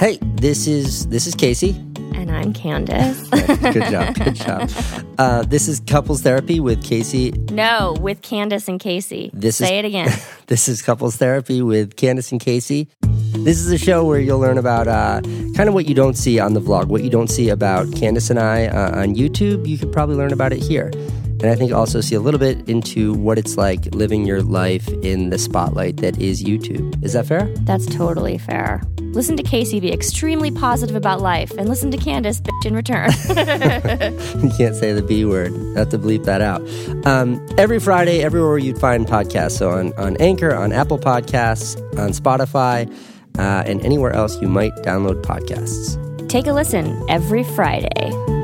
Hey, this is this is Casey. And I'm Candace. good job, good job. Uh, this is couples therapy with Casey. No, with Candace and Casey. This Say is, it again. this is couples therapy with Candace and Casey. This is a show where you'll learn about uh, kind of what you don't see on the vlog, what you don't see about Candace and I uh, on YouTube. You could probably learn about it here. And I think also see a little bit into what it's like living your life in the spotlight that is YouTube. Is that fair? That's totally fair. Listen to Casey be extremely positive about life and listen to Candace bitch in return. you can't say the B word. I have to bleep that out. Um, every Friday, everywhere you'd find podcasts. So on, on Anchor, on Apple Podcasts, on Spotify, uh, and anywhere else you might download podcasts. Take a listen every Friday.